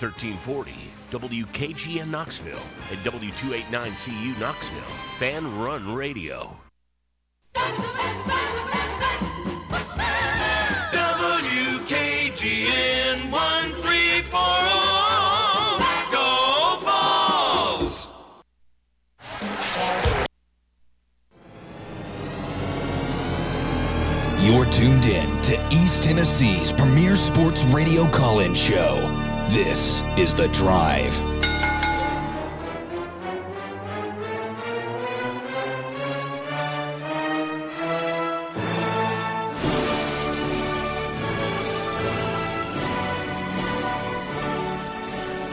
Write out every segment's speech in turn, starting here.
1340, WKGN Knoxville, and W289CU Knoxville. Fan Run Radio. WKGN 1340. Go Vols! You're tuned in to East Tennessee's premier sports radio call in show. This is The Drive.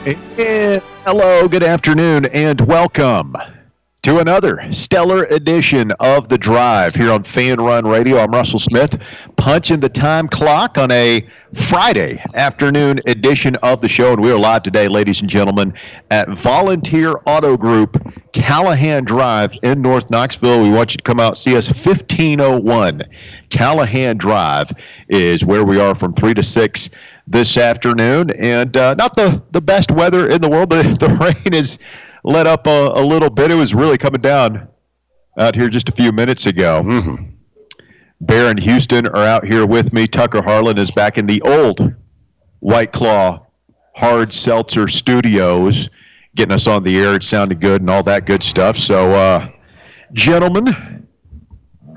And hello, good afternoon, and welcome to another stellar edition of The Drive here on Fan Run Radio. I'm Russell Smith, punching the time clock on a Friday afternoon edition of the show. And we are live today, ladies and gentlemen, at Volunteer Auto Group, Callahan Drive in North Knoxville. We want you to come out see us 1501 Callahan Drive is where we are from 3 to 6 this afternoon. And uh, not the, the best weather in the world, but the rain is let up a, a little bit. It was really coming down out here just a few minutes ago. Mm-hmm. Bear and Houston are out here with me. Tucker Harlan is back in the old White Claw Hard Seltzer Studios, getting us on the air. It sounded good and all that good stuff. So, uh, gentlemen,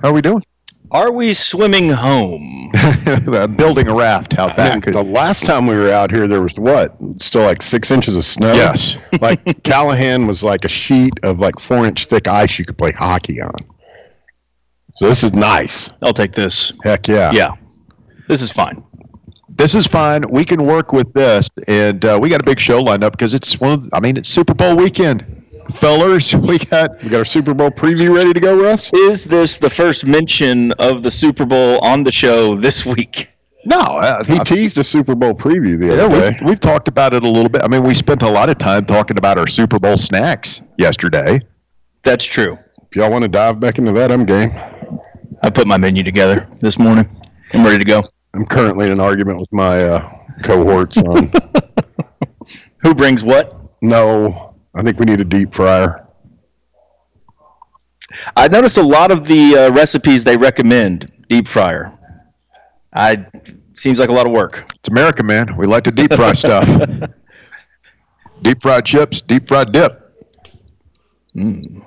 how are we doing? Are we swimming home? Building a raft out back. the last time we were out here, there was what? Still like six inches of snow. Yes. like Callahan was like a sheet of like four inch thick ice you could play hockey on. So this is nice. I'll take this. Heck yeah. Yeah, this is fine. this is fine. We can work with this, and uh, we got a big show lined up because it's one of. The, I mean, it's Super Bowl weekend, fellers. We got We got our Super Bowl preview ready to go, Russ? Is this the first mention of the Super Bowl on the show this week? no. Uh, He I- teased a Super Bowl preview the yeah, other day. we've, we've talked about it a little bit. I mean, we spent a lot of time talking about our Super Bowl snacks yesterday. That's true. If y'all want to dive back into that, I'm game. I put my menu together this morning. I'm ready to go. I'm currently in an argument with my uh, cohorts on Who brings what? no. I think we need a deep fryer. I noticed a lot of the uh, recipes they recommend deep fryer. I seems like a lot of work. It's America, man. We like to deep fry stuff. Deep fried chips, deep fried dip. Mm.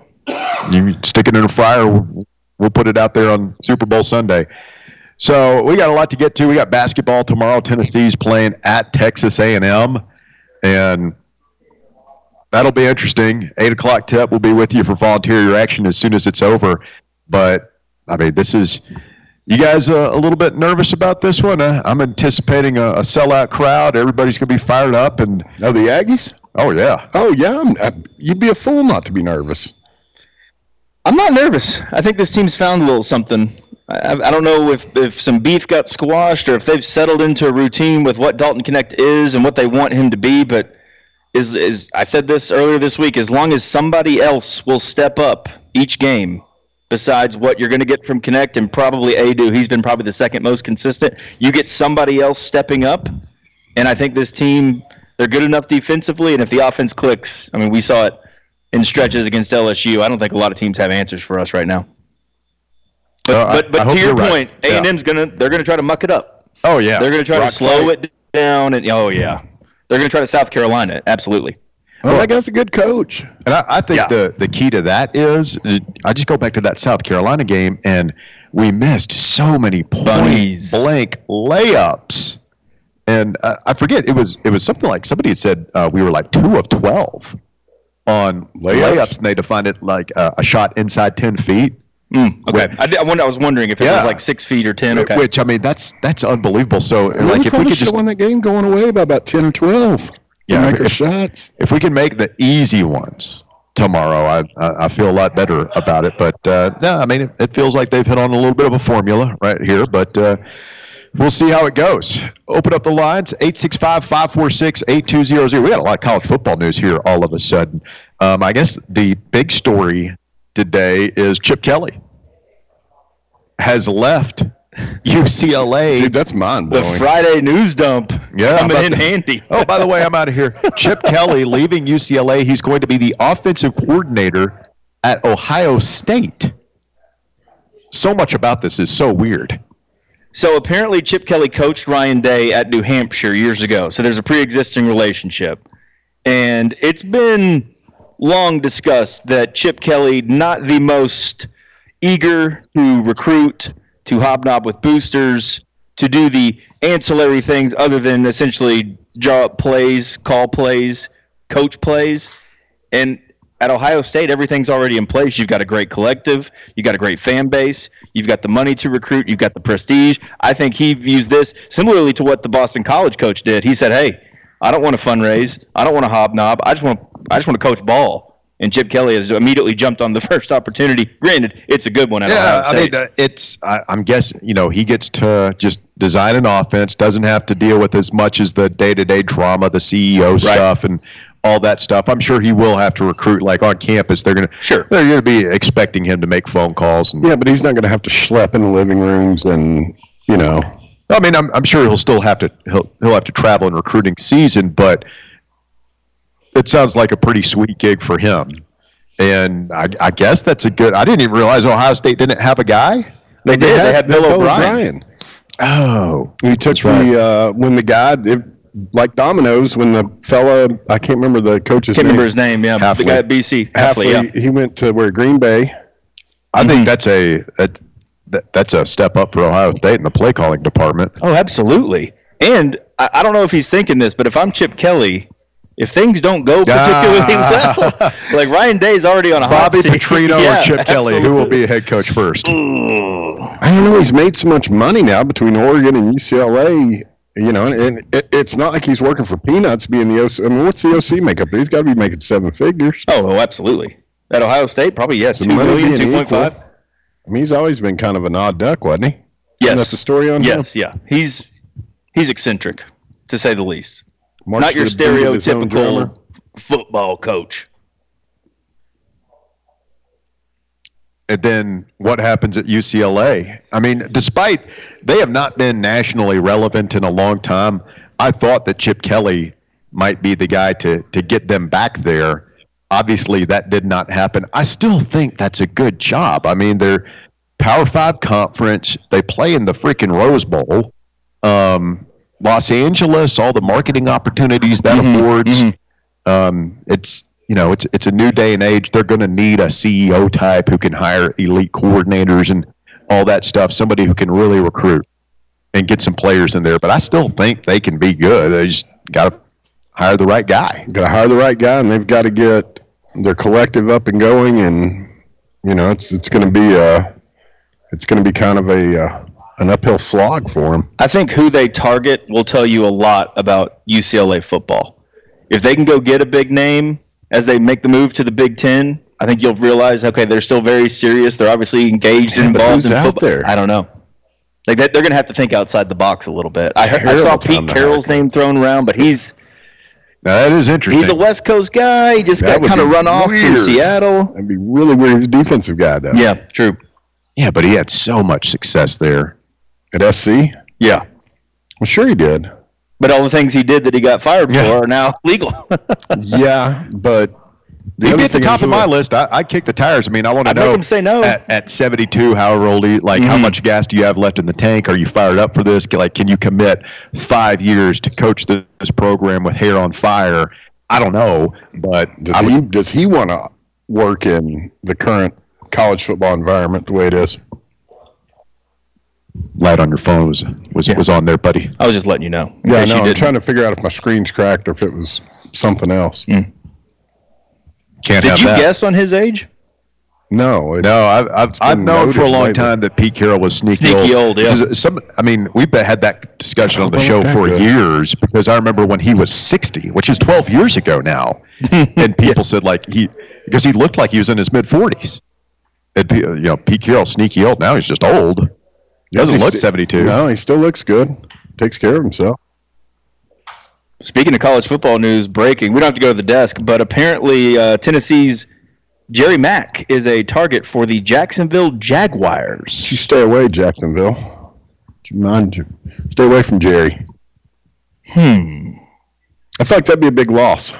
You stick it in a fryer. We'll, we'll put it out there on Super Bowl Sunday. So we got a lot to get to. We got basketball tomorrow. Tennessee's playing at Texas A&M, and that'll be interesting. Eight o'clock tip. We'll be with you for volunteer your action as soon as it's over. But I mean, this is. You guys uh, a little bit nervous about this one? Uh, I'm anticipating a, a sellout crowd. Everybody's going to be fired up, and Oh, the Aggies? oh yeah, Oh, yeah. I'm, I, you'd be a fool not to be nervous. I'm not nervous. I think this team's found a little something. I, I don't know if, if some beef got squashed or if they've settled into a routine with what Dalton Knecht is and what they want him to be. But is is I said this earlier this week. As long as somebody else will step up each game, besides what you're going to get from Knecht and probably Aidoo, he's been probably the second most consistent. You get somebody else stepping up, and I think this team they're good enough defensively. And if the offense clicks, I mean, we saw it in stretches against LSU. I don't think a lot of teams have answers for us right now. But Uh, but, but to your point, A Yeah. and M's gonna they're gonna try to muck it up. oh yeah. They're gonna try Rock to slow it down, and oh yeah, they're gonna try to South Carolina. Absolutely. Well, that guy's a good coach. And I, I think Yeah. the, the key to that is I just go back to that South Carolina game, and we missed so many point Bunnies. blank layups. And uh, I forget it was it was something like somebody had said uh, we were like two of twelve on Layups? layups, and they defined it like uh, a shot inside ten feet. Mm, okay. I, did- I, wonder, I was wondering if it Yeah. was like six feet or ten. Okay. Which I mean that's that's unbelievable. So And like like if we could just won that game going away by about 10 or 12. Yeah, Yeah, make our if- shots. if we can make the easy ones tomorrow, I I, I feel a lot better about it. But uh, yeah, I mean, it, it feels like they've hit on a little bit of a formula right here. But uh, we'll see how it goes. Open up the lines 865-546-8200. We got a lot of college football news here all of a sudden. Um, I guess the big story today is Chip Kelly has left UCLA. Dude, that's mind blowing. The. Friday news dump Yeah, coming in handy. Oh, by the way, I'm out of here. Chip Kelly leaving UCLA. He's going to be the offensive coordinator at Ohio State. So much about this is so weird. So apparently, Chip Kelly coached Ryan Day at New Hampshire years ago. So there's a pre-existing relationship, and it's been long discussed that Chip Kelly not the most eager to recruit, to hobnob with boosters, to do the ancillary things other than essentially draw up plays, call plays, coach plays, and at Ohio State, everything's already in place. You've got a great collective, you've got a great fan base, you've got the money to recruit, you've got the prestige. I think he views this similarly to what the Boston College coach did. He said, "Hey, I don't want to fundraise, I don't want to hobnob, I just want I just want to coach ball." And Chip Kelly has immediately jumped on the first opportunity. Granted, it's a good one at Ohio Yeah, I State. mean, uh, it's. I, I'm guessing you know he gets to just design an offense. Doesn't have to deal with as much as the day-to-day drama, the CEO stuff, and all that stuff. I'm sure he will have to recruit, like on campus. They're gonna Sure. They're gonna be expecting him to make phone calls. And yeah, but he's not going to have to schlep in the living rooms and, you know, I mean, I'm, I'm sure he'll still have to he'll he'll have to travel in recruiting season, but it sounds like a pretty sweet gig for him. And I, I guess that's a good. I didn't even realize Ohio State didn't have a guy. they did. They had Bill O'Brien. Oh, He took That's right. the uh, when the guy, if, like dominoes when the fella, I can't remember the coach's Can't name. remember his name. Yeah, Hafley. the guy at BC. Halfway, Hafley, yeah. he went to where Green Bay. I think that's a that, that that's a step up for Ohio State in the play calling department. Oh, absolutely. And I, I don't know if he's thinking this, but if I'm Chip Kelly, if things don't go particularly well, like Ryan Day's already on a hot Bobby seat. Petrino Yeah, or Chip Kelly, who will be a head coach first? Mm. I don't know. He's made so much money now between Oregon and UCLA. You know, and, and it, it's not like he's working for peanuts being the OC. I mean, what's the OC makeup? He's got to be making seven figures. Oh, oh, absolutely. At Ohio State, probably yes, So two money million, being two point five. Equal, I mean, he's always been kind of an odd duck, wasn't he? Isn't that the story on him? yes, yeah. He's he's eccentric, to say the least. Marched Not your to the beat of his own drummer. stereotypical football coach. And then what happens at UCLA? I mean, despite they have not been nationally relevant in a long time, I thought that Chip Kelly might be the guy to to get them back there. Obviously, that did not happen. I still think that's a good job. I mean, they're Power Five conference. They play in the freaking Rose Bowl. Um, Los Angeles, all the marketing opportunities that affords. Um, it's you know it's it's a new day and age. They're going to need a CEO type who can hire elite coordinators and all that stuff. Somebody who can really recruit and get some players in there. But I still think they can be good. They just got to hire the right guy. Got to hire the right guy, and they've got to get their collective up and going. And you know, it's it's going to be a it's going to be kind of a uh, an uphill slog for them. I think who they target will tell you a lot about UCLA football. If they can go get a big name as they make the move to the Big Ten, I think you'll realize, okay, they're still very serious. They're obviously engaged and involved who's in out football. there? I don't know. Like that, they're going to have to think outside the box a little bit. I, I saw Pete Carroll's name thrown around, but he's Now that is interesting. he's a West Coast guy. He just That got kind of run off from. Seattle. That'd be really weird. He's a defensive guy though. Yeah, true. yeah, but he had so much success there. At SC, Yeah. well, sure he did. But all the things he did that he got fired Yeah. for are now legal. yeah, but He'd be at the top of my list. I, I'd kick the tires. I mean, I want to I'd make him say no. at, at 72, however old he, like how Mhm. much gas do you have left in the tank? Are you fired up for this? Like, can you commit five years to coach this, this program with hair on fire? I don't know, but I Does would- he does he want to work in the current college football environment the way it is? light on your phone was was, Yeah. was on there, buddy. I was just letting you know. Yeah, no, I'm didn't. trying to figure out if my screen's cracked or if it was something else. Can't Did have you that. guess on his age? No, it, No, I've I've, I've been known for a long lately. time that Pete Carroll was sneaky, Sneaky old, yeah. Some, I mean, we've had that discussion on the show for that? years because I remember when he was 60, which is 12 years ago now, and people said like he because he looked like he was in his mid 40s. And, P- you know, Pete Carroll, sneaky old. Now he's just old. He doesn't He's look sti- 72. No, he still looks good. Takes care of himself. Speaking of college football news, breaking. We don't have to go to the desk, but apparently uh, Tennessee's Jerry Mack is a target for the Jacksonville Jaguars. You Jaguars. stay away, Jacksonville. Mind you, stay away from Jerry. Hmm. I feel like that'd be a big loss.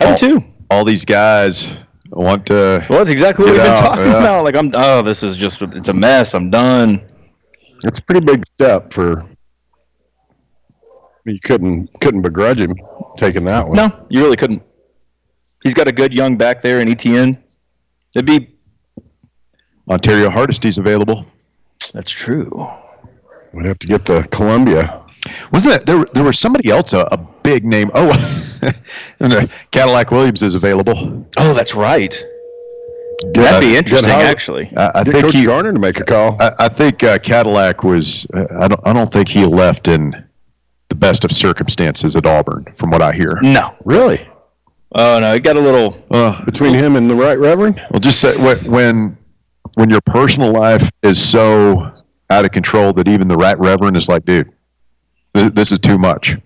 I do too. All these guys want to. Well, that's exactly what we've been out, talking yeah. about. Like I'm. Oh, this is just. It's a mess. I'm done. It's a pretty big step for. You couldn't couldn't begrudge him taking that one. No, you really couldn't. He's got a good young back there in Etienne. It'd be. Ontario Hardesty's available. That's true. We'd have to get the Columbia. Wasn't it? There, there was somebody else, a, a big name. Oh, and, uh, Cadillac Williams is available. Oh, that's right. Get- That'd be interesting, Howard- actually. I, I think Coach he. Garner to make a call. I, I think uh, Cadillac was. Uh, I don't. I don't think he left in the best of circumstances at Auburn, from what I hear. No. really? Oh no, it got a little. Uh, Between him and the right reverend? well, just say, when- when when your personal life is so out of control that even the right reverend is like, dude, this, this is too much.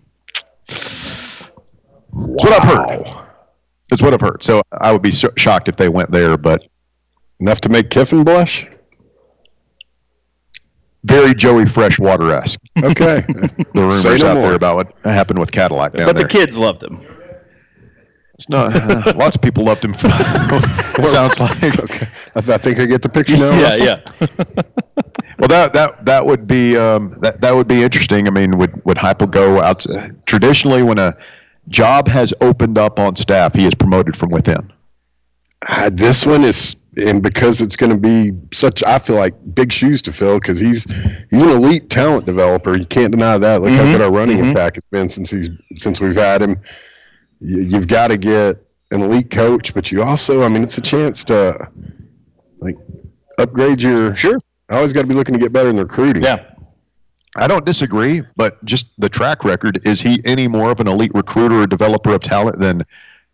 That's what I've heard. That's what I've heard. So I would be so shocked if they went there, but Enough to make Kiffin blush? Very Joey Freshwater esque. Okay. The Say rumors no out more. there about what happened with Cadillac down But there. the kids loved him. It's not, uh, lots of people loved him. it sounds like. okay. I, th- I think I get the picture now. Yeah, yeah. Well, that that that would be um, that that would be interesting. I mean, would would Heupel go out? Traditionally, when a job has opened up on staff, he is promoted from within. Uh, this one is, and because it's going to be such, I feel like big shoes to fill because he's he's an elite talent developer. You can't deny that. Look how good mm-hmm. our running mm-hmm. attack has been since he's since we've had him. You, you've got to get an elite coach, but you also, I mean, it's a chance to like upgrade your. Sure. I always got to be looking to get better in recruiting. Yeah. I don't disagree, but just the track record is he any more of an elite recruiter or developer of talent than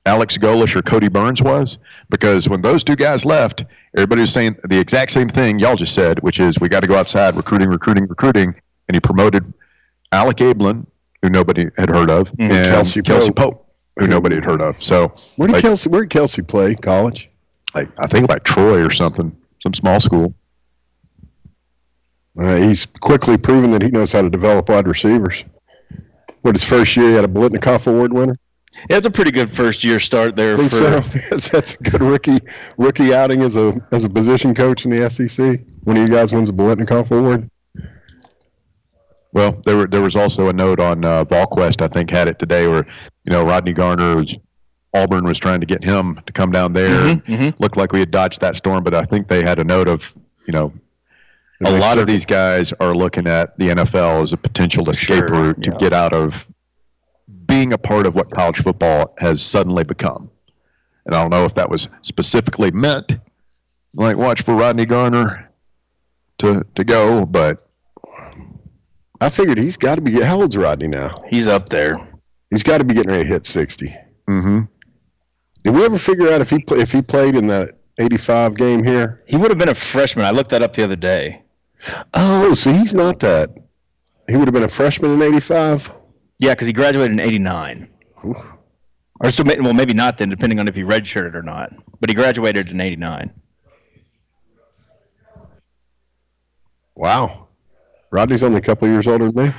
Alex Golesh or Kodi Burns was? Because when those two guys left, everybody was saying the exact same thing y'all just said, which is we got to go outside recruiting, recruiting, recruiting, and he promoted Alec Abeln, who nobody had heard of, and Kelsey Kelsey Pope. Pope, who nobody had heard of. So Where did like, Kelsey? Where did Kelsey play? College. like I think like Troy or something, some small school. Uh, he's quickly proven that he knows how to develop wide receivers. What his first year, he had a Biletnikoff Award winner. Yeah, it's a pretty good first year start there I think for so. that's, that's a good rookie rookie outing as a as a position coach in the SEC. One of you guys wins a Biletnikoff Award. Well, there were, there was also a note on uh, VolQuest, I think, had it today where, you know, Rodney Garner was, Auburn was trying to get him to come down there. Mhm, Looked like we had dodged that storm, but I think they had a note of, you know, a They lot of these guys are looking at the NFL as a potential escape Sure, route to yeah. get out of being a part of what college football has suddenly become. And I don't know if that was specifically meant, like watch for Rodney Garner to to go, but I figured he's got to be. How old's Rodney now? He's up there. He's got to be getting ready to hit sixty. Mm-hmm. Did we ever figure out if he if he played in that eighty-five game here? He would have been a freshman. I looked that up the other day. Oh, so he's not that. He would have been a freshman in eighty-five. Yeah, because he graduated in '89. Or so, may- well, maybe not then, depending on if he redshirted or not. But he graduated in '89. Wow. Rodney's only a couple years older than me.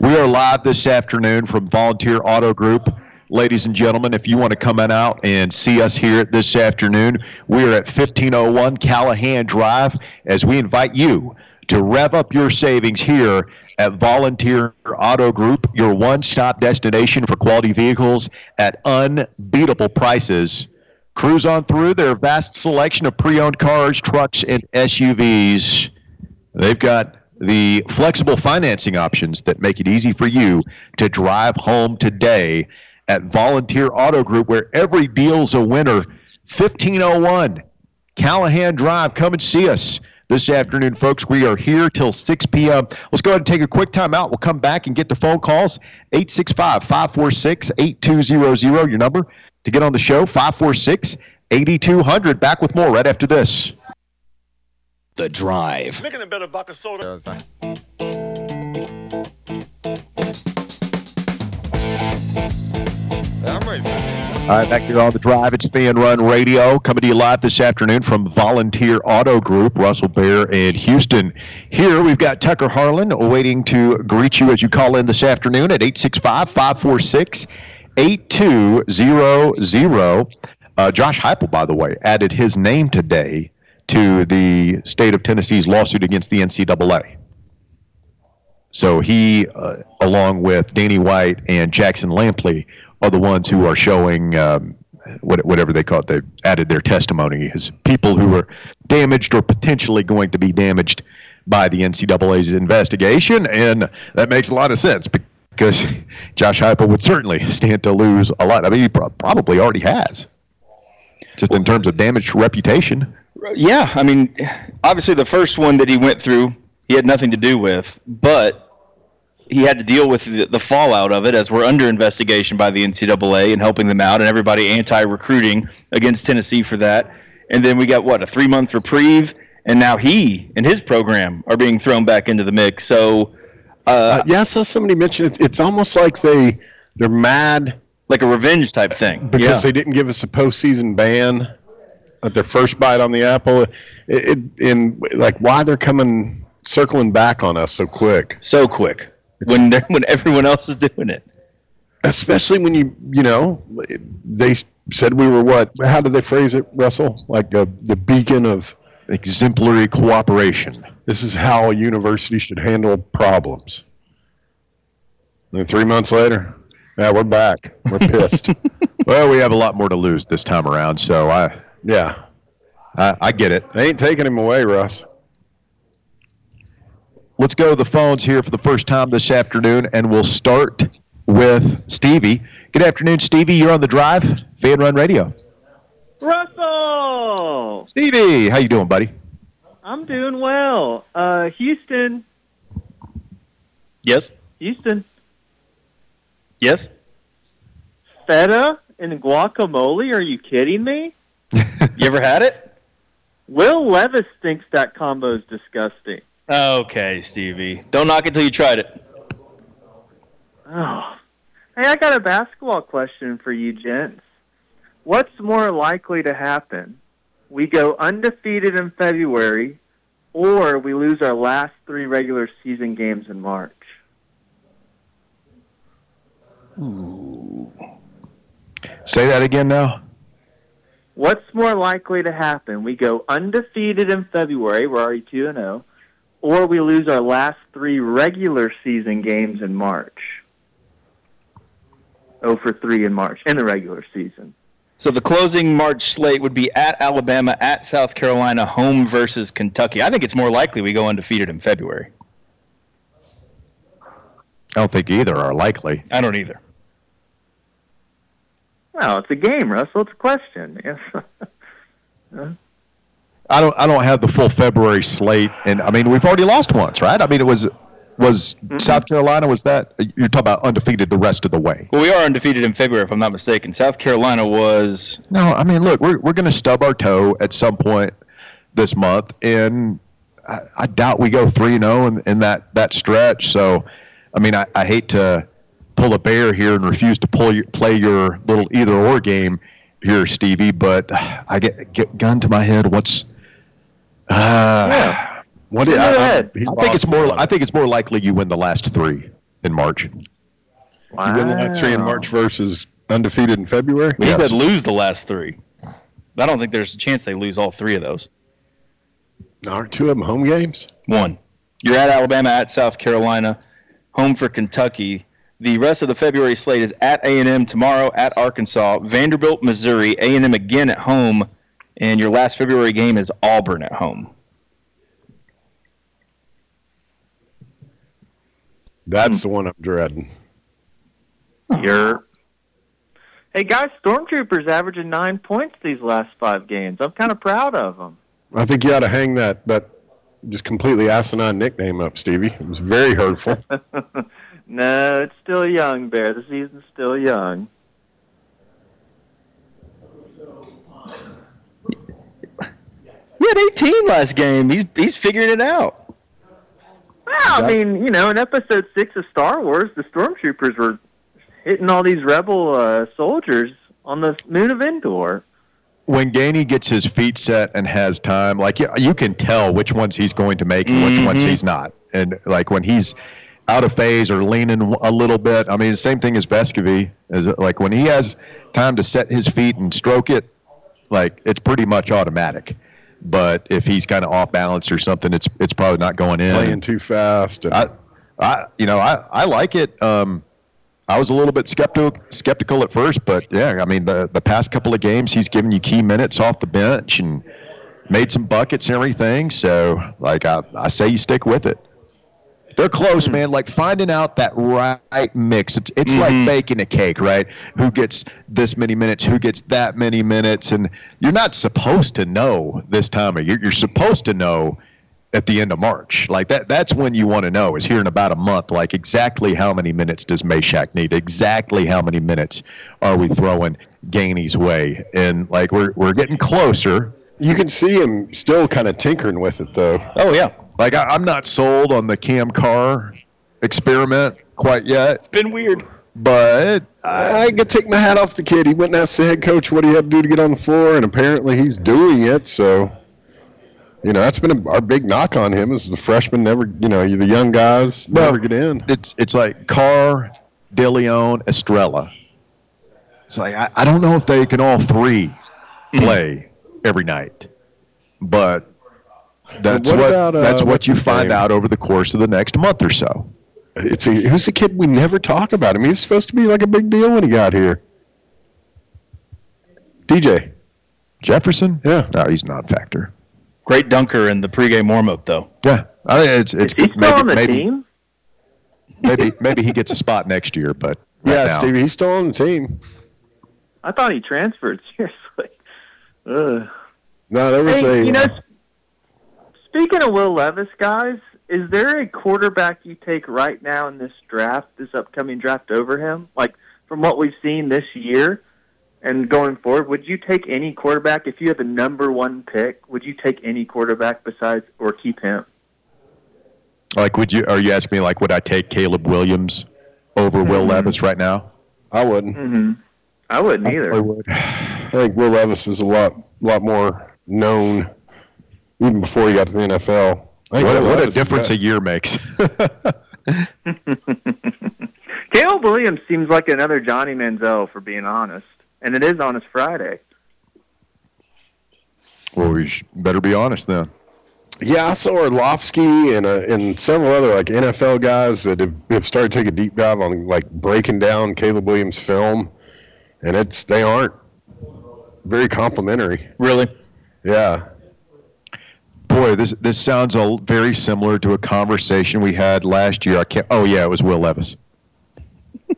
We are live this afternoon from Volunteer Auto Group. Ladies and gentlemen, if you want to come on out and see us here this afternoon, we are at 1501 Callahan Drive as we invite you to rev up your savings here at Volunteer Auto Group, your one stop destination for quality vehicles at unbeatable prices. Cruise on through their vast selection of pre owned cars, trucks, and SUVs. They've got the flexible financing options that make it easy for you to drive home today at Volunteer Auto Group, where every deal's a winner. 1501 Callahan Drive. Come and see us this afternoon, folks. We are here till 6 p.m. Let's go ahead and take a quick time out. We'll come back and get the phone calls. 865 546 8200, your number to get on the show. 546 8200. Back with more right after this. The Drive. Making a better vodka soda. All right, back here on the drive. It's Fan Run Radio coming to you live this afternoon from Volunteer Auto Group, Russell Bear in Houston. Here we've got Tucker Harlan waiting to greet you as you call in this afternoon at 865 546 8200. Uh, Josh Heupel, by the way, added his name today to the state of Tennessee's lawsuit against the NCAA. So he, uh, along with Danny White and Jackson Lampley, are the ones who are showing um, what, whatever they call it. They added their testimony as people who were damaged or potentially going to be damaged by the NCAA's investigation, and that makes a lot of sense because Josh Heupel would certainly stand to lose a lot. I mean, he pro- probably already has, just in terms of damaged reputation. Yeah, I mean, obviously the first one that he went through, he had nothing to do with, but he had to deal with the, the, fallout of it as we're under investigation by the NCAA and helping them out, and everybody anti-recruiting against Tennessee for that. And then we got what a three-month reprieve, and now he and his program are being thrown back into the mix. So, uh, uh, yeah, I saw somebody mention it. It's almost like they they're mad, like a revenge type thing, because yeah. they didn't give us a postseason ban at their first bite on the apple. It, it, and like why they're coming circling back on us so quick, so quick when they're, when everyone else is doing it. Especially when you you know they said we were what? How did they phrase it, Russell? Like a, the beacon of exemplary cooperation. This is how a university should handle problems. And three months later, yeah, we're back. We're pissed. well, we have a lot more to lose this time around, so I yeah, I, I get it. They ain't taking him away, Russ. Let's go to the phones here for the first time this afternoon, and we'll start with Stevie. Good afternoon, Stevie. You're on the drive, Fan Run Radio. Russell! Stevie, how you doing, buddy? I'm doing well. Uh, Houston. Yes. Houston. Yes. Feta and guacamole? Are you kidding me? you ever had it? Will Levis thinks that combo is disgusting. Okay, Stevie. Don't knock it till you tried it. Oh. Hey, I got a basketball question for you, gents. What's more likely to happen? We go undefeated in February, or we lose our last three regular season games in March? Ooh. Say that again now. What's more likely to happen? We go undefeated in February. We're already 2 and 0 or we lose our last three regular season games in March. Oh for 3 in March, in the regular season. So the closing March slate would be at Alabama, at South Carolina, home versus Kentucky. I think it's more likely we go undefeated in February. I don't think either are likely. I don't either. Well, it's a game, Russell. It's a question. Yes. I don't I don't have the full February slate, and I mean we've already lost once, right? I mean it was was mm-hmm. South Carolina was that you're talking about undefeated the rest of the way? Well, we are undefeated in February, if I'm not mistaken. South Carolina was no. I mean, look, we're we're going to stub our toe at some point this month, and I, I doubt we go three and zero oh in, in that that stretch. So, I mean, I, I hate to pull a bear here and refuse to pull your, play your little either or game here, Stevie, but I get get gun to my head. What's uh, yeah. What is, I, I, I, think it's more. I think it's more likely you win the last three in March. Wow. You win the last three in March versus undefeated in February. He yes. said lose the last three. I don't think there's a chance they lose all three of those. Aren't two of them home games? One. You're at Alabama, at South Carolina, home for Kentucky. The rest of the February slate is at A&M tomorrow, at Arkansas, Vanderbilt, Missouri, A&M again at home, and your last February game is Auburn at home. That's the one I'm dreading. You're. Hey guys, Stormtroopers averaging nine points these last five games. I'm kind of proud of them. I think you ought to hang that that just completely asinine nickname up, Stevie. It was very hurtful. no, it's still young, Bear. The season's still young. Had 18 last game. He's he's figuring it out. Well, I mean, you know, in episode six of Star Wars, the stormtroopers were hitting all these rebel uh, soldiers on the moon of Endor. when Gainey gets his feet set and has time, like you, you can tell which ones he's going to make and which ones he's not. And like when he's out of phase or leaning a little bit, I mean, the same thing as Vescovi. Is like when he has time to set his feet and stroke it, like it's pretty much automatic. But if he's kind of off balance or something, it's it's probably not going in. Playing too fast. and- I, I, you know, I, I like it. Um, I was a little bit skeptical skeptical at first, but yeah, I mean, the the past couple of games, he's given you key minutes off the bench and made some buckets and everything. So, like, I, I say you stick with it. They're close, hmm. man. Like finding out that right mix. It's it's like mm-hmm. baking a cake, right? Who gets this many minutes? Who gets that many minutes? And you're not supposed to know this time of year. You're supposed to know at the end of March. Like that that's when you want to know is here in about a month, like exactly how many minutes does Meshack need? Exactly how many minutes are we throwing Gainey's way? And like we're we're getting closer. you can see him still kind of tinkering with it, though. Oh yeah, Like I, I'm not sold on the Cam Carr experiment quite yet, it's been weird. but I could take my hat off the kid. He went and asked the head coach what he had to do to get on the floor, and apparently he's doing it. So, you know, that's been a, our big knock on him is the freshmen never, you know, the young guys never get in. it's it's like Carr, Dilione, Estrella. It's like I, I don't know if they can all three mm-hmm. play every night, but that's what what, about, uh, that's what you find name? out over the course of the next month or so. It's a, who's the kid we never talk about him? Mean, he was supposed to be like a big deal when he got here. DJ. Jefferson, Yeah. no, he's not factor. Great dunker in the pregame warm-up though. Yeah, I mean, it's it's Is he still maybe on the maybe, team? maybe maybe he gets a spot next year, but right Yeah, now, Stevie, he's still on the team. I thought he transferred. Seriously. Ugh. No, there was Hey, a. you know, uh, s- speaking of Will Levis, guys, is there a quarterback you take right now in this draft, this upcoming draft, over him? Like from what we've seen this year and going forward, would you take any quarterback if you had the number one pick? Would you take any quarterback besides or keep him? like, would you? Are you asking me like, would I take Caleb Williams over Will Levis right now? I wouldn't. Mm-hmm. I wouldn't either. I either. would. I think Will Levis is a lot, lot more known even before he got to the NFL. What, what a difference got- a year makes. Caleb Williams seems like another Johnny Manziel, for being honest, and it is Honest Friday. well, we better be honest then. Yeah, I saw Orlovsky and uh, and several other like NFL guys that have, have started to take a deep dive on like breaking down Caleb Williams' film, and it's they aren't very complimentary. Really? Yeah, Boy, this this sounds a, very similar to a conversation we had last year. I can't. Oh yeah, it was Will Levis.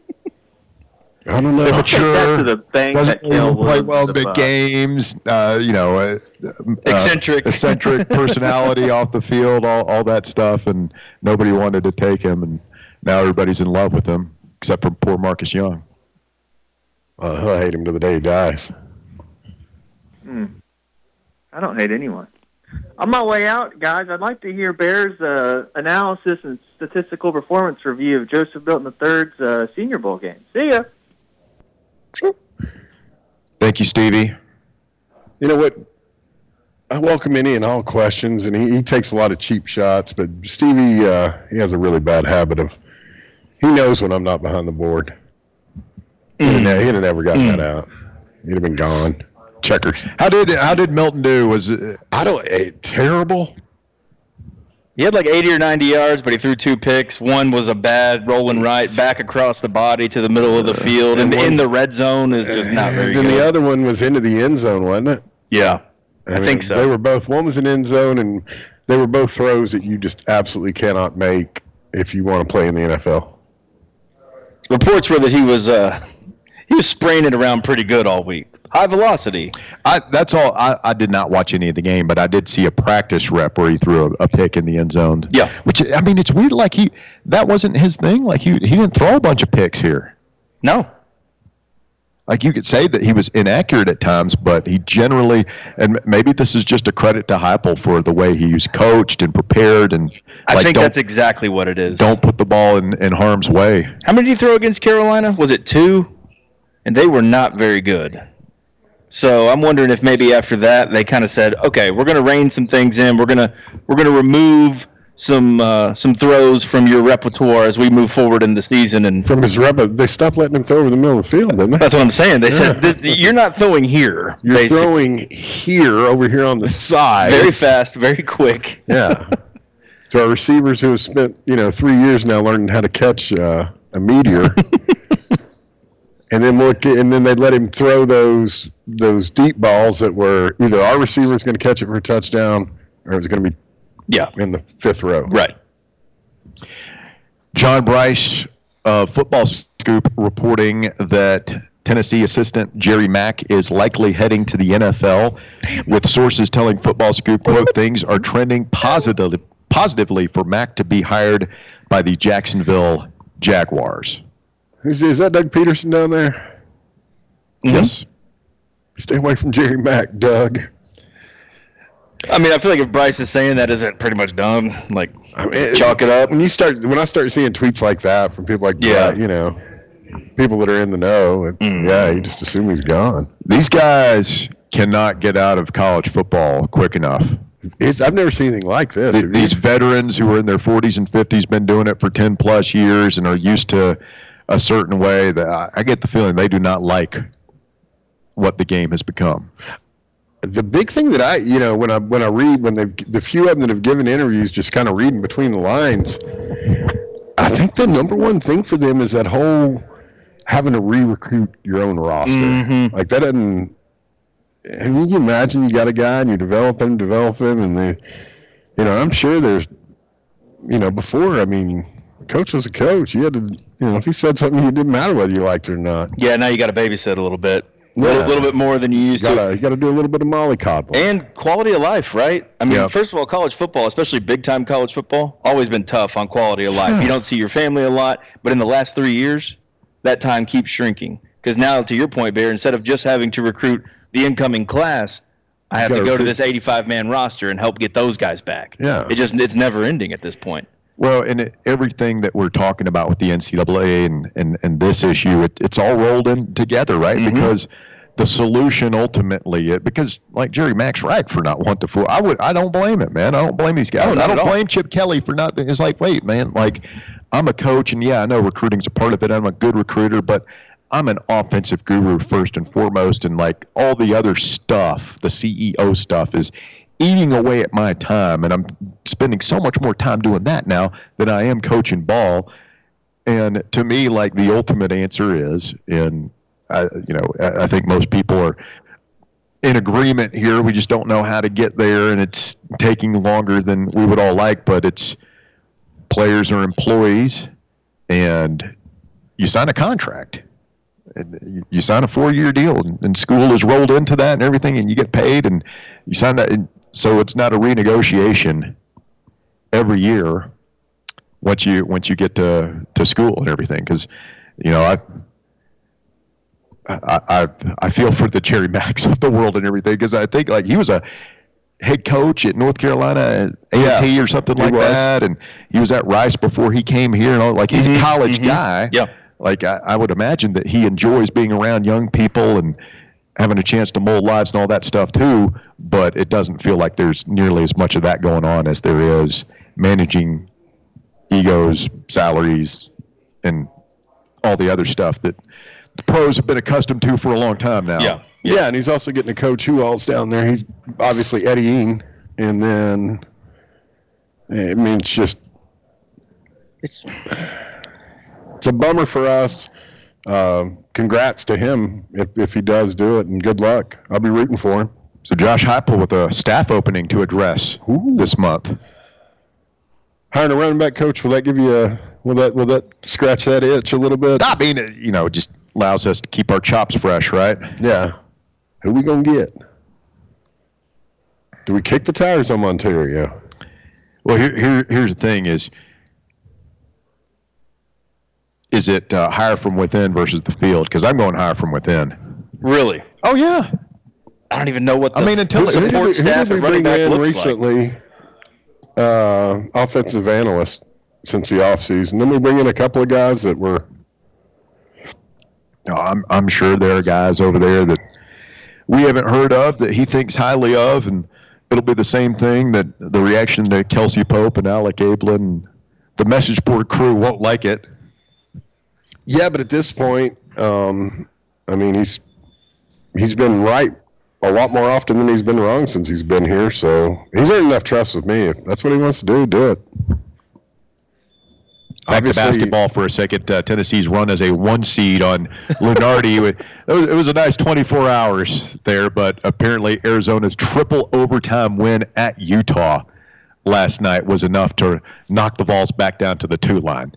I don't know. Take that Mature, the bank doesn't that Caleb play well in is big above. games. Uh, you know, uh, uh, Eccentric. eccentric personality off the field, all all that stuff, and nobody wanted to take him, and now everybody's in love with him, except for poor Marcus Young. Uh, he'll hate him to the day he dies. Hmm. I don't hate anyone. On my way out, guys, I'd like to hear Bears' uh, analysis and statistical performance review of Joseph Milton III's uh, Senior Bowl game. See ya. Thank you, Stevie. You know what? I welcome any and all questions, and he, he takes a lot of cheap shots. But Stevie, uh, he has a really bad habit of he knows when I'm not behind the board. He'd have he'd have never gotten that out. He'd have been gone. Checkers. How did how did Milton do? Was it, I don't. eh, terrible. He had like 80 or 90 yards, but he threw two picks. One was a bad rolling right back across the body to the middle of the field, and in the red zone is just not very And then good. the other one was into the end zone, wasn't it? yeah, I think so. They were both. One was an end zone, and they were both throws that you just absolutely cannot make if you want to play in the NFL. reports were that he was uh, he was spraying it around pretty good all week. High velocity. I, that's all. I, I did not watch any of the game, but I did see a practice rep where he threw a, a pick in the end zone. Yeah. which I mean, it's weird. Like he that wasn't his thing. Like he he didn't throw a bunch of picks here. No, Like you could say that he was inaccurate at times, but he generally, and maybe this is just a credit to Heupel for the way he was coached and prepared, and I like think that's exactly what it is. don't put the ball in, in harm's way. How many did he throw against Carolina? Was it two? And they were not very good. So I'm wondering if maybe after that they kind of said, okay, we're going to rein some things in. We're gonna we're gonna remove some uh, some throws from your repertoire as we move forward in the season. And From his rubber, they stopped letting him throw over the middle of the field, didn't they? that's what I'm saying. They said "Th- th- you're not throwing here. You're basically. throwing here, over here on the side. very fast, very quick. Yeah. to our receivers who have spent, you know, three years now learning how to catch uh, a meteor. and then we'll and then they let him throw those those deep balls that were either our receiver is going to catch it for a touchdown or it was going to be Yeah, in the fifth row. right. John Brice, uh, Football Scoop, reporting that Tennessee assistant Jerry Mack is likely heading to the NFL, with sources telling Football Scoop, quote, things are trending positive, positively for Mack to be hired by the Jacksonville Jaguars. Is, is that Doug Pederson down there? Mm-hmm. Yes. Stay away from Jerry Mack, Doug. I mean, I feel like if Brice is saying that, is it pretty much done? Like, I mean, chalk it up. When you start, when I start seeing tweets like that from people like, Yeah. you know, people that are in the know, it's, Mm. yeah, you just assume he's gone. These guys cannot get out of college football quick enough. It's, I've never seen anything like this. Th- these veterans who are in their 40s and 50s been doing it for 10 plus years and are used to a certain way that I, I get the feeling they do not like what the game has become the big thing that I, you know, when I when I read when they the few of them that have given interviews, just kind of reading between the lines, I think the number one thing for them is that whole having to re-recruit your own roster. Mm-hmm. Like that doesn't. I mean, you imagine you got a guy and you develop him, develop him, and they, you know, I'm sure there's, you know, before. I mean, coach was a coach. You had to, you know, if he said something, it didn't matter whether you liked it or not. Yeah, now you got to babysit a little bit, a little, little bit more than you used You to. gotta, you gotta do a little bit of mollycoddling. And quality of life, right? I mean, Yeah. first of all, college football, especially big time college football, always been tough on quality of life. You don't see your family a lot, but in the last three years, that time keeps shrinking. Because now, to your point, Bear, instead of just having to recruit the incoming class, I have to go to this 85 man roster and help get those guys back. Yeah. It just it's never ending at this point. Well and it, everything that we're talking about with the ncaa and, and, and this issue it, it's all rolled in together right? Because the solution ultimately it, because like jerry mack's right for not wanting to fool i would i don't blame him man. I don't blame these guys. No, i don't blame chip kelly for not it's like wait man like i'm a coach and yeah i know recruiting's a part of it. I'm a good recruiter but I'm an offensive guru first and foremost, and like all the other stuff, the CEO stuff is eating away at my time, and I'm spending so much more time doing that now than I am coaching ball. And to me, like the ultimate answer is, and I, you know, I, I think most people are in agreement here. We just don't know how to get there, and it's taking longer than we would all like. But it's players are employees, and you sign a contract. You- sign a four-year deal, and, and school is rolled into that and everything, and you get paid, and you sign that. And so it's not a renegotiation every year once you once you get to to school and everything. Because you know I. I, I I feel for the Jerry Max of the world and everything because I think like he was a head coach at North Carolina A&T or something like was. that, and he was at Rice before he came here. And all like he's a mm-hmm. college mm-hmm. guy. Yeah. Like I, I would imagine that he enjoys being around young people and having a chance to mold lives and all that stuff too. But it doesn't feel like there's nearly as much of that going on as there is managing egos, salaries, and all the other stuff that the pros have been accustomed to for a long time now. Yeah. Yeah. and he's also getting a coach who all's down there. He's obviously Etienne, and then I mean it's just It's it's a bummer for us. Um, congrats to him if, if he does do it, and good luck. I'll be rooting for him. So Josh Heupel with a staff opening to address this month. Hiring a running back coach will that give you a will that will that scratch that itch a little bit? I mean, it, you know, it just allows us to keep our chops fresh, right? Yeah. Who we gonna get? Do we kick the tires on Ontario? Well, here, here here's the thing: is is it uh, hire from within versus the field? Because I'm going higher from within. really. Oh yeah, I don't even know what the I mean, until who support who staff did we and running bring back in looks like. recently? Uh, offensive analyst since the offseason. Then we bring in a couple of guys that were No, I'm I'm sure there are guys over there that we haven't heard of that he thinks highly of, and it'll be the same thing that the reaction to Kelsey Pope and Alec Abeln and the message board crew won't like it. Yeah, but at this point, um, I mean, he's he's been right a lot more often than he's been wrong since he's been here. So he's earned enough trust with me. If that's what he wants to do, do it. Back Obviously- to basketball for a second. Uh, Tennessee's run as a one seed on Lunardi. it, was, it was a nice 24 hours there, but apparently Arizona's triple overtime win at Utah last night was enough to knock the Vols back down to the two line.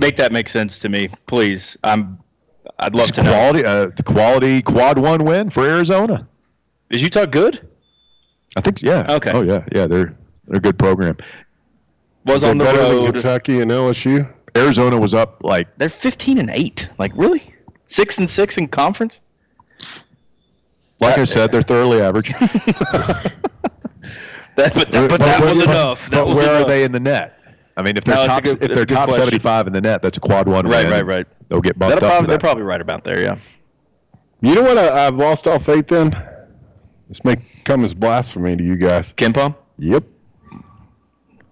Make that make sense to me, please. I'm. I'd love It's to know. quality, uh, the quality quad one win for Arizona. Is Utah good? I think, yeah. Okay. Oh yeah, yeah. They're they're a good program. Was They're on the better than road. Kentucky and LSU. Arizona was up like They're 15 and eight. Like really? Six and six in conference. like I said, they're thoroughly average. That, but that, but that was enough. That but was where enough. are they in the net? I mean, if they're No, top, good- if they're top question. 75 in the net, that's a quad one Right, win. right, right. They'll get That'll bumped up. probably, for they're probably right about there. Yeah. You know what? I, I've lost all faith in. This may come as blasphemy to you guys. KenPom. Yep.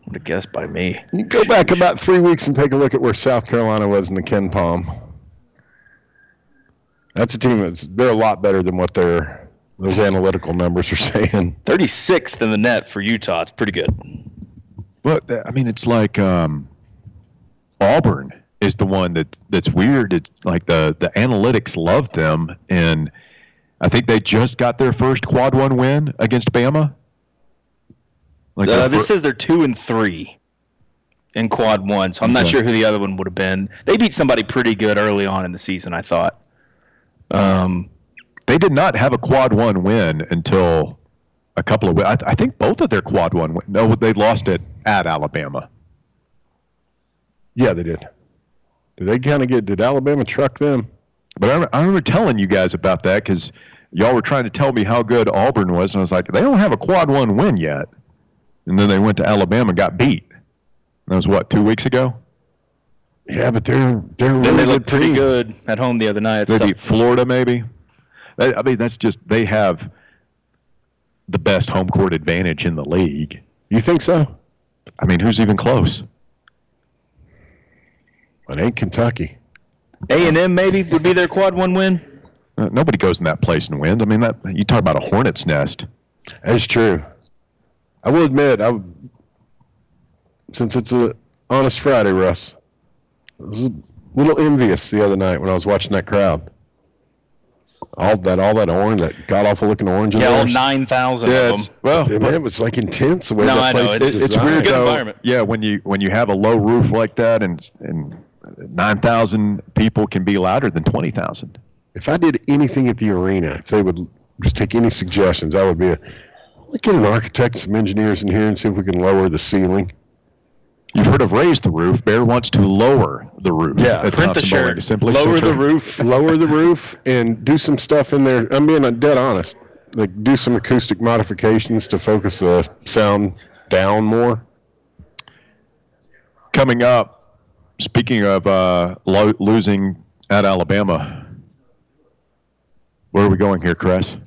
Would have guessed by me. You go back about three weeks and take a look at where South Carolina was in the KenPom. That's a team that's they're a lot better than what their those analytical numbers are saying. 36th in the net for Utah. It's pretty good. But uh, I mean, it's like um, Auburn is the one that that's weird. It's like the the analytics love them, and I think they just got their first quad one win against Bama. Like Uh, this fir- says they're two and three in quad one, so I'm not Okay. sure who the other one would have been. They beat somebody pretty good early on in the season, I thought. Um, they did not have a quad one win until a couple of. I, I think both of their quad one. Win, no, they lost it at Alabama. Yeah, they did. Did they kind of get? Did Alabama truck them? But I, remember- I remember telling you guys about that because y'all were trying to tell me how good Auburn was, and I was like, they don't have a quad one win yet. And then they went to Alabama and got beat. That was what two weeks ago. Yeah, but they're they're then really they good looked pretty team. good at home the other night. They Stuff- beat Florida, maybe. I I mean, that's just they have the best home court advantage in the league. You think so? I mean, who's even close? It ain't Kentucky. A and M maybe would be their quad one win. Uh, nobody goes in that place and wins. I mean, that you talk about a hornet's nest. That's true. I will admit, I since it's a honest Friday, Russ, I was a little envious the other night when I was watching that crowd. All that, all that orange, that god awful looking orange Yeah, all nine thousand Yeah, of it's, them. well, Yeah, man, it was like intense the way No, that I know, place it's- is it's designed. weird good though. environment. Yeah, when you when you have a low roof like that and and nine thousand people can be louder than twenty thousand. If I did anything at the arena, if they would just take any suggestions, I would be a, let's get an architect, some engineers in here, and see if we can lower the ceiling. You've heard of raise the roof. Bear wants to lower the roof. Yeah, at Print the Thompson-Boling shirt. Assembly Lower Center. the roof. lower the roof and do some stuff in there. I'm being dead honest. Like do some acoustic modifications to focus the sound down more. Coming up, speaking of uh, lo- losing at Alabama, where are we going here, Chris?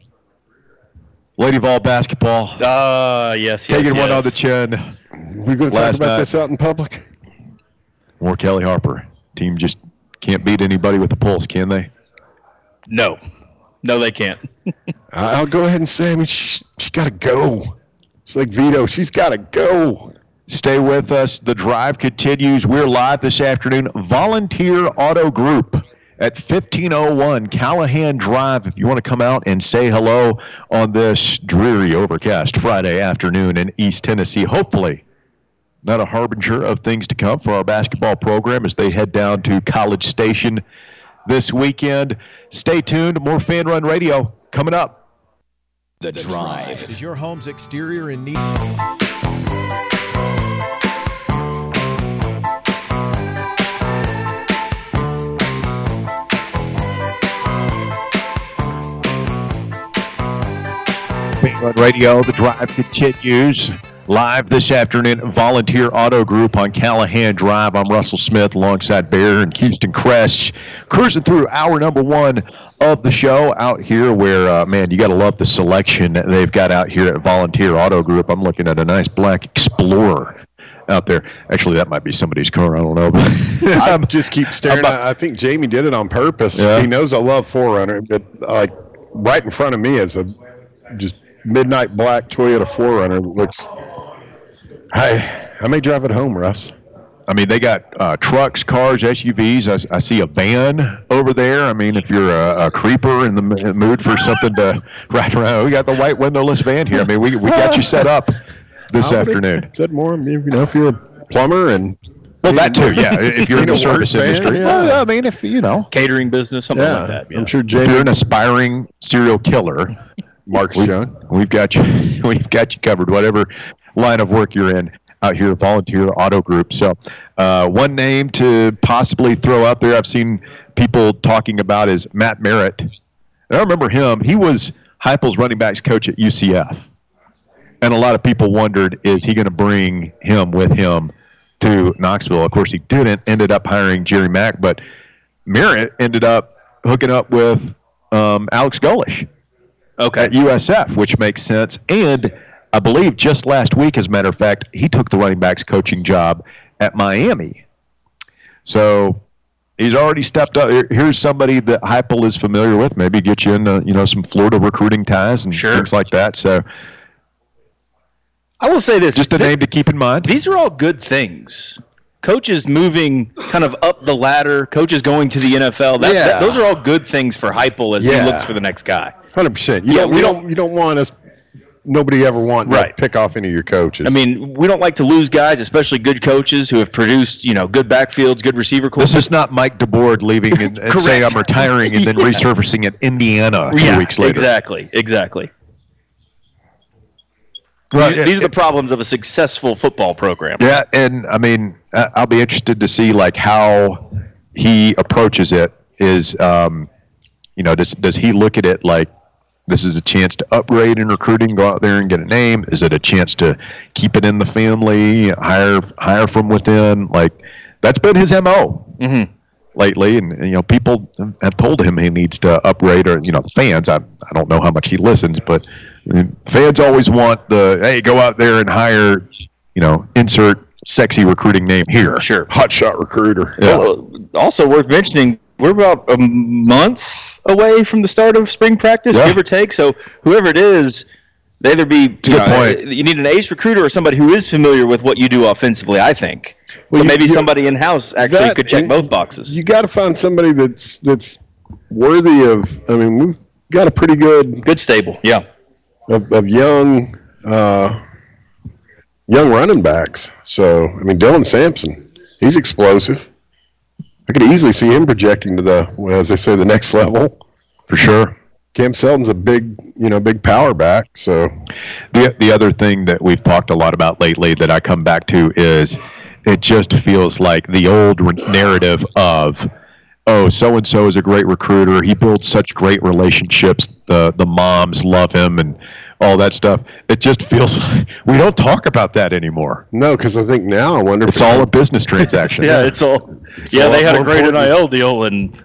Lady Vol basketball Ah, yes, yes, taking one yes. on the chin. We're going to talk about night. this out in public. More Kellie Harper. Team just can't beat anybody with the pulse, can they? No, no, they can't. I- I'll go ahead and say, I mean, she, has got to go. It's like Vito. She's got to go. Stay with us. The drive continues. We're live this afternoon. Volunteer Auto Group at 1501 Callahan Drive. If you want to come out and say hello on this dreary, overcast Friday afternoon in East Tennessee, hopefully not a harbinger of things to come for our basketball program as they head down to College Station this weekend. Stay tuned. More Fanrun Radio coming up. The Drive. Is your home's exterior in need? Fanrun Radio, the drive continues. Live this afternoon, Volunteer Auto Group on Callahan Drive. I'm Russell Smith alongside Bear and Houston Crest, cruising through hour number one of the show out here where, uh, man, you got to love the selection they've got out here at Volunteer Auto Group. I'm looking at a nice black Explorer out there. Actually, that might be somebody's car. I don't know. I just keep staring. At, I think Jamie did it on purpose. Yeah. He knows I love 4Runner, but like right in front of me is a just midnight black Toyota 4Runner that looks. I I may drive it home, Russ. I mean, they got uh, trucks, cars, SUVs. I, I see a van over there. I mean, if you're a, a creeper in the m- mood for something to ride around, we got the white windowless van here. I mean, we, we got you set up this I would've afternoon. Said more. You know, if you're a plumber and Well, that too, yeah. If you're in the Need a work service van, industry, yeah. well, I mean, if you know, Catering business, something yeah, like that. Yeah. I'm sure if you're an aspiring serial killer, Mark's we, young. we've got you. We've got you covered. Whatever line of work you're in out here, Volunteer Auto Group. So, uh, one name to possibly throw out there, I've seen people talking about is Matt Merritt. And I remember him. He was Heupel's running backs coach at UCF, and a lot of people wondered, is he going to bring him with him to Knoxville? Of course, he didn't. Ended up hiring Jerry Mack, but Merritt ended up hooking up with um, Alex Golesh Okay. at USF, which makes sense. And I believe just last week, as a matter of fact, he took the running backs coaching job at Miami. So he's already stepped up. Here's somebody that Heupel is familiar with. Maybe get you into you know some Florida recruiting ties and Sure. things like that. So I will say this: just a th- name to keep in mind. These are all good things. Coaches moving kind of up the ladder, coaches going to the NFL. That, Yeah. that- those are all good things for Heupel as Yeah. he looks for the next guy. Hundred percent. You Yeah, don't. we We don't- don't. You don't want us. Nobody ever want Right. to pick off any of your coaches. I mean, we don't like to lose guys, especially good coaches who have produced, you know, good backfields, good receiver corps. This is not Mike DeBord leaving and, and saying I'm retiring and then Yeah. resurfacing at Indiana two yeah, weeks later. Exactly, exactly. Well, these, these are the problems of a successful football program. Yeah, and I mean, I- I'll be interested to see like how he approaches it. Is um, you know, does does he look at it like this is a chance to upgrade in recruiting, go out there and get a name? Is it a chance to keep it in the family, hire hire from within? Like that's been his mo Mhm. lately, and, and, you know, people have told him he needs to upgrade, or you know, the fans. I I don't know how much he listens, but fans always want the hey, go out there and hire, you know, insert sexy recruiting name here. Sure. hot shot recruiter. Yeah. Well, also worth mentioning, we're about a month away from the start of spring practice, Yeah. give or take. So whoever it is, they either be you, good know, point. you need an ace recruiter or somebody who is familiar with what you do offensively. I think. Well, so you- maybe somebody in house actually That could check both boxes. You got to find somebody that's that's worthy of. I mean, we've got a pretty good Good stable, yeah. of, of young uh, young running backs. So I mean, Dylan Sampson, he's explosive. I could easily see him projecting to the, well, as they say, the next level. for sure. Cam Seldon's a big, you know, big power back. So The the other thing that we've talked a lot about lately that I come back to is it just feels like the old narrative of oh so and so is a great recruiter he builds such great relationships the the moms love him and all that stuff it just feels like we don't talk about that anymore no, because I think now I wonder. it's if all a business transaction Yeah, it's all. yeah, all they had a more great important. NIL deal, and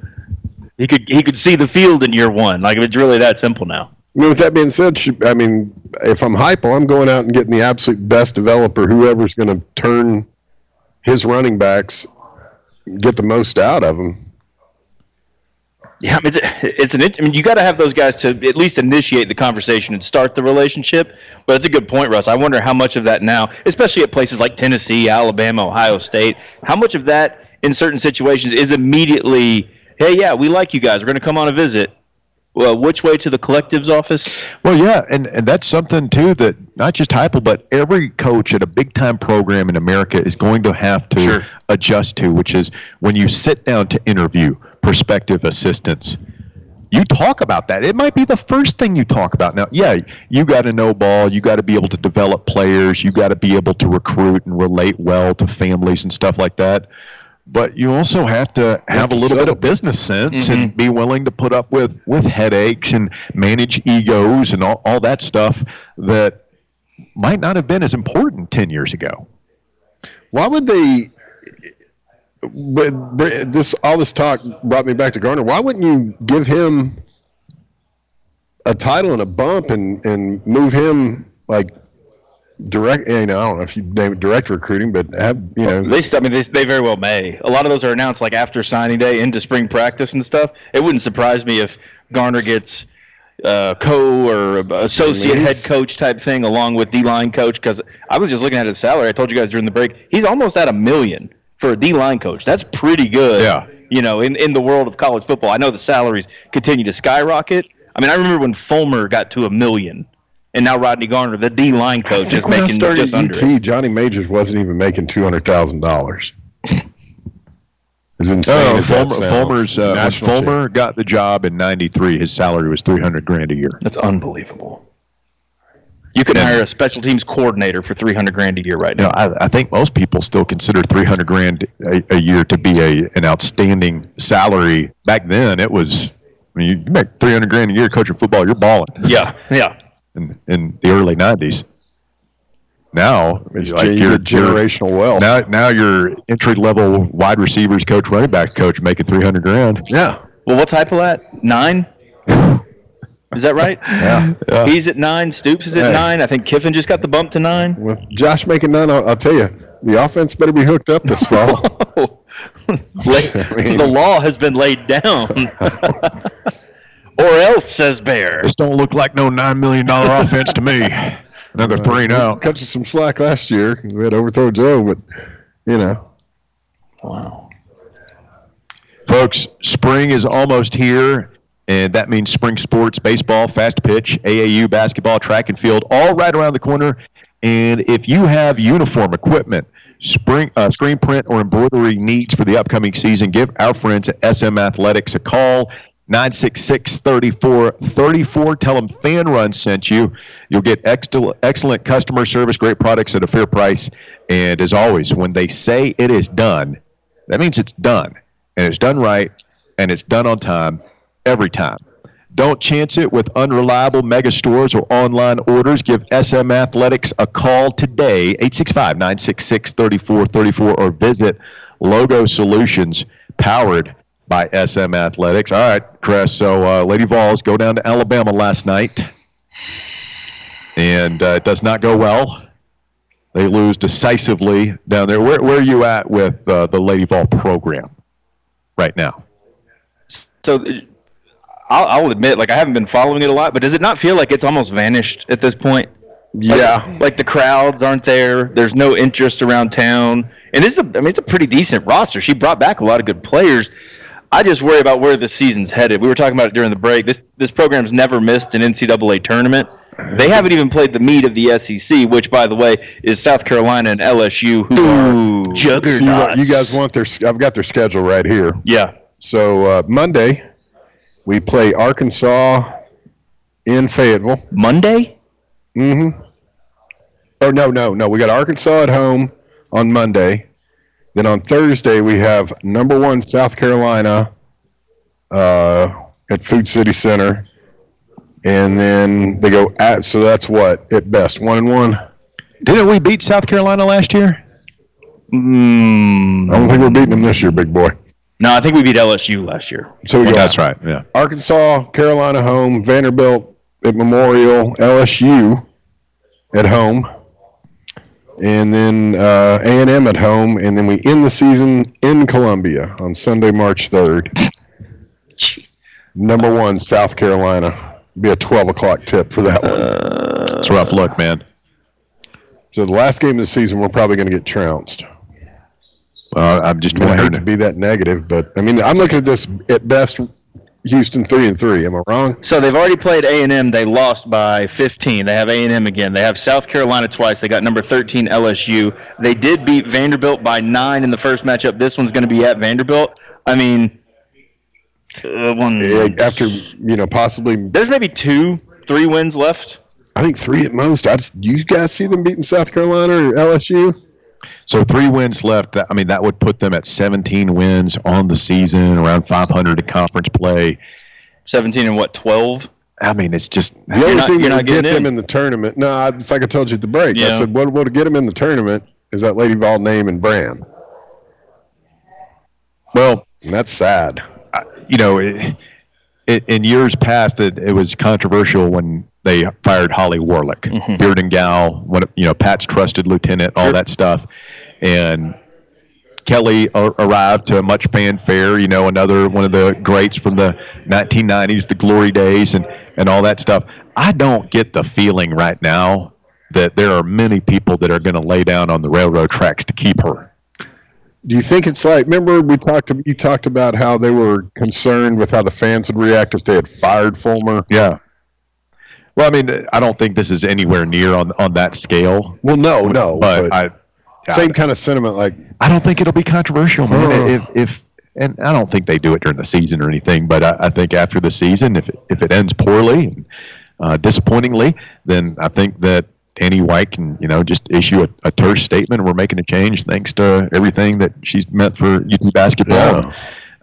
he could he could see the field in year one. Like it's really that simple now. I mean, with that being said, should, I mean, if I'm Heupel, I'm going out and getting the absolute best developer, whoever's going to turn his running backs, get the most out of them. Yeah, it's it's an. I mean, you got to have those guys to at least initiate the conversation and start the relationship. But it's a good point, Russ. I wonder how much of that now, especially at places like Tennessee, Alabama, Ohio State, how much of that in certain situations is immediately, hey, yeah, we like you guys. We're going to come on a visit. Well, which way to the collective's office? Well, yeah, and, and that's something too that not just Heupel, but every coach at a big time program in America is going to have to Sure. adjust to, which is when you sit down to interview prospective assistants, you talk about that. It might be the first thing you talk about. Now, yeah, you got to know ball, you got to be able to develop players, you got to be able to recruit and relate well to families and stuff like that. But you also have to have a little bit of business sense and mm-hmm. be willing to put up with with headaches and manage egos and all, all that stuff that might not have been as important 10 years ago. Why would they? But this all this talk brought me back to Garner. Why wouldn't you give him a title and a bump and and move him like direct? You know, I don't know if you name it direct recruiting, but have you know They, I mean, they, they very well may. A lot of those are announced like after signing day into spring practice and stuff. It wouldn't surprise me if Garner gets uh, co or associate head coach type thing along with D line coach. Because I was just looking at his salary. I told you guys during the break, he's almost at a million for a D line coach. That's pretty good. Yeah. You know, in, in the world of college football, I know the salaries continue to skyrocket. I mean, I remember when Fulmer got to a million, and now Rodney Garner, the D line coach, is making just at under. UT, it. Johnny Majors wasn't even making two hundred thousand dollars. It's insane. Oh, Fulmer. Fulmer's, uh, when National Fulmer got the job in 93, his salary was 300 grand a year. That's unbelievable. You could hire a special teams coordinator for three hundred grand a year right You know, now. I, I think most people still consider 300 grand a, a year to be a an outstanding salary. Back then, it was. I mean, you make 300 grand a year coaching football, you're balling. Yeah, yeah. In, in the early 90s. Now, It's like ge- you're, generational wealth. now, now you're entry level wide receivers coach, running back coach, making 300 grand. yeah, Well, what's of that Nine. Is that right? yeah. He's at nine. Stoops is at Hey. nine. I think Kiffin just got the bump to nine. With Josh making nine, I'll, I'll tell you, the offense better be hooked up this fall. Lay- the law has been laid down. or else, says Bear. This don't look like no $9 million offense to me. Another three and out. Cut you some slack last year. We had to overthrow Joe, but you know, Wow. Folks, spring is almost here, and that means spring sports, baseball, fast pitch, AAU, basketball, track and field, all right around the corner. And if you have uniform equipment, spring uh, screen print or embroidery needs for the upcoming season, give our friends at SM Athletics a call. 966 3434. Tell them Fanrun sent you. You'll get excellent customer service, great products at a fair price. And as always, when they say it is done, that means it's done. And it's done right, and it's done on time every time. Don't chance it with unreliable mega stores or online orders. Give SM Athletics a call today, 865 966 3434, or visit Logo Solutions, powered by SM Athletics. All right, Chris. So, uh, Lady Vols go down to Alabama last night, and uh, it does not go well. They lose decisively down there. Where, where are you at with uh, the Lady Vol program right now? So I'll, I'll admit, like I haven't been following it a lot, but does it not feel like it's almost vanished at this point? Yeah. Like the crowds aren't there. There's no interest around town, and it's a. I mean, it's a pretty decent roster. She brought back a lot of good players. I just worry about where the season's headed. We were talking about it during the break. This this program's never missed an NCAA tournament. They haven't even played the meat of the SEC, which, by the way, is South Carolina and LSU, who are juggernauts. So you, you guys want their? I've got their schedule right here. Yeah. So uh, Monday, we play Arkansas in Fayetteville. Monday? Mm-hmm. Oh no, no, no. We got Arkansas at home on Monday. Then on Thursday we have number one South Carolina uh, at Food City Center, and then they go at. So that's what at best one and one. Didn't we beat South Carolina last year? Mm, I don't think we're beating them this year, big boy. No, I think we beat LSU last year. So we got that's right. Yeah. Arkansas, Carolina home, Vanderbilt at Memorial, LSU at home, and then uh, A&M at home, and then we end the season in Columbia on Sunday, March 3rd. Number one, South Carolina. Be a 12 o'clock tip for that one. It's a rough look, man. So the last game of the season, we're probably going to get trounced. Uh, I'm just I hate to be that negative, but I mean, I'm looking at this at best. Houston three and three. Am I wrong? So they've already played A and M. They lost by 15. They have A and M again. They have South Carolina twice. They got number 13 LSU. They did beat Vanderbilt by nine in the first matchup. This one's going to be at Vanderbilt. I mean, uh, one. Yeah, After you know, possibly There's maybe two, three wins left. I think three at most. I just, do you guys see them beating South Carolina or LSU? So three wins left. That- I mean, that would put them at 17 wins on the season, around 500 in conference play. 17 and what? 12. I mean, it's just The only not- thing you're that not would get them in. in the tournament, no, I- it's like I told you at the break. Yeah. I said, what would get them in the tournament is that Lady Vol name and brand. well, And that's sad. you know, it, it, in years past, it, it was controversial when they fired Holly Warlick, Mm-hmm. beard and of- you know, Pat's trusted lieutenant, all that stuff, and Kellie a- arrived to much fanfare. You know, another one of the greats from the 1990s, the glory days, and and all that stuff. I don't get the feeling right now that there are many people that are going to lay down on the railroad tracks to keep her. Do you think it's like? Remember, we talked. You talked about how they were concerned with how the fans would react if they had fired Fulmer. Yeah. Well, I mean, I don't think this is anywhere near on on that scale, Well, no, no, but, but, I same kind of sentiment. Like, I don't think it'll be controversial, man. Oh. If if and I don't think they do it during the season or anything, but I, I think after the season, if it, if it ends poorly and uh, disappointingly, then I think that Danny White can you know just issue a, a terse statement. We're making a change thanks to everything that she's meant for UT basketball. Yeah.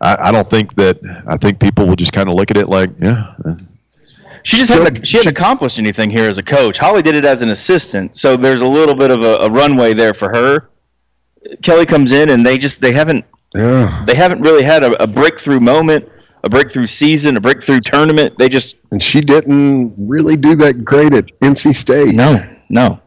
I, I don't think that I think people will just kind of look at it like, yeah, She just hadn't, she hadn't accomplished anything here as a coach. Holly did it as an assistant, so there's a little bit of a, a runway there for her. Kellie comes in and they just they haven't yeah, they haven't really had a, a breakthrough moment, a breakthrough season, a breakthrough tournament. They just and she didn't really do that great at NC State. no no.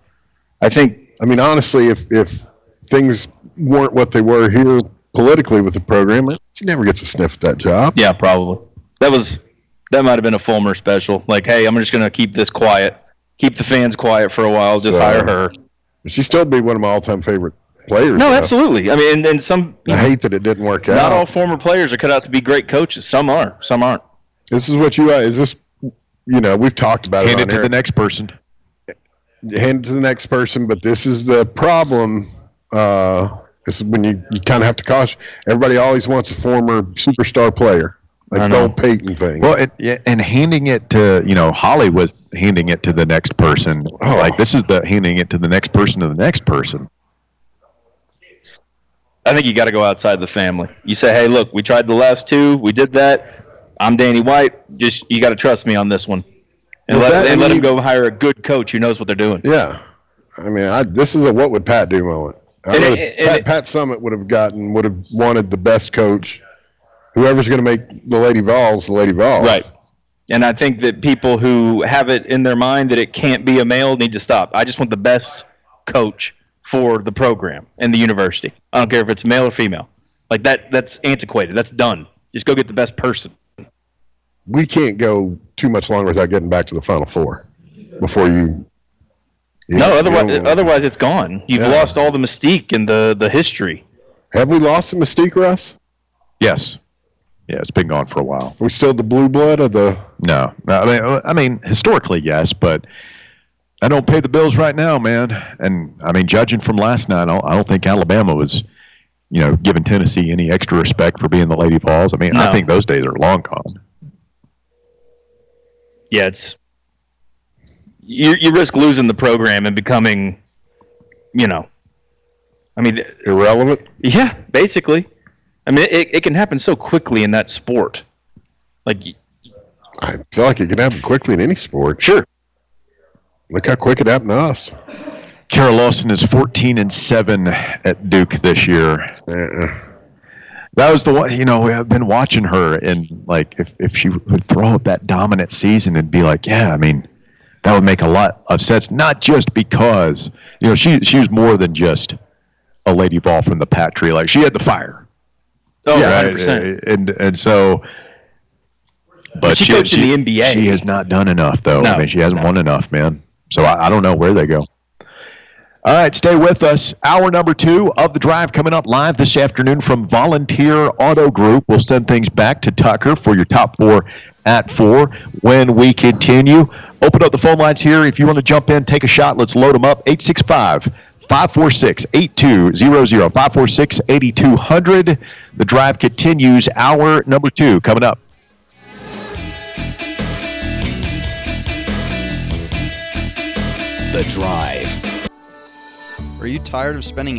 I think I mean, honestly, if if things weren't what they were here politically with the program, she never gets a sniff at that job. yeah probably that was that might have been a Fulmer special. Like hey, I'm just gonna keep this quiet, keep the fans quiet for a while, just So- hire her. She'd still be one of my all-time favorite players. No, though. absolutely. I mean, and, and some I hate that it didn't work not out. Not all former players are cut out to be great coaches. Some are, some aren't. This is what you uh, is this. You know, we've talked about hand it. it to on the next person. Hand it to the next person. But this is the problem. Uh, this is when you, you kind of have to caution. Everybody always wants a former superstar player, I like know. Bill Payton thing. Well, it, yeah, and handing it to you know Holly was handing it to the next person. Oh. Like this is the handing it to the next person to the next person. I think you got to go outside the family. You say, "Hey, look, we tried the last two. We did that. I'm Danny White. Just you got to trust me on this one, and let, that- and let I him go hire a good coach who knows what they're doing." yeah, I mean, I, this is a what would Pat do moment. I it- Pat, it- Pat Summitt would have gotten would have wanted the best coach. Whoever's going to make the Lady Vols the Lady Vols. Right. And I think that people who have it in their mind that it can't be a male need to stop. I just want the best coach for the program and the university. I don't care if it's male or female. Like that that's antiquated. That's done. Just go get the best person. We can't go too much longer without getting back to the Final Four before you. you No, you otherwise don't- otherwise it's gone. You've Yeah. lost all the mystique and the the history. have we lost the mystique, Russ? Yes, yeah, it's been gone for a while. Are we still the blue blood of the? No, no, I mean, I mean historically yes, but I don't pay the bills right now, man. And I mean, judging from last night, I don't, I don't think Alabama was, you know, giving Tennessee any extra respect for being the Lady Vols. I mean, I think those days are long gone. Yeah, it's you you risk losing the program and becoming you know I mean Irrelevant. Yeah, basically. I mean, it, it can happen so quickly in that sport. Like, I feel like it can happen quickly in any sport. sure. Look how quick it happened to us. Kara Lawson is 14 and 7 at Duke this year. Uh-uh. That was the one, you know, I've been watching her and like if, if she would throw up that dominant season and be like, yeah, I mean, that would make a lot of sense. Not just because, you know, she she was more than just a Lady Vol from the Pat tree. Like she had the fire. Oh, Yeah, 100%. And and so but she coached in the NBA. She has not done enough though. No, I mean she hasn't no. won enough, man. So I, I don't know where they go. All right, stay with us. Hour number two of the drive coming up live this afternoon from Volunteer Auto Group. We'll send things back to Tucker for your top four at four when we continue. Open up the phone lines here. If you want to jump in, take a shot, let's load them up. 865 546 8200 546 8200. The drive continues. Hour number two coming up. The Drive. Are you tired of spending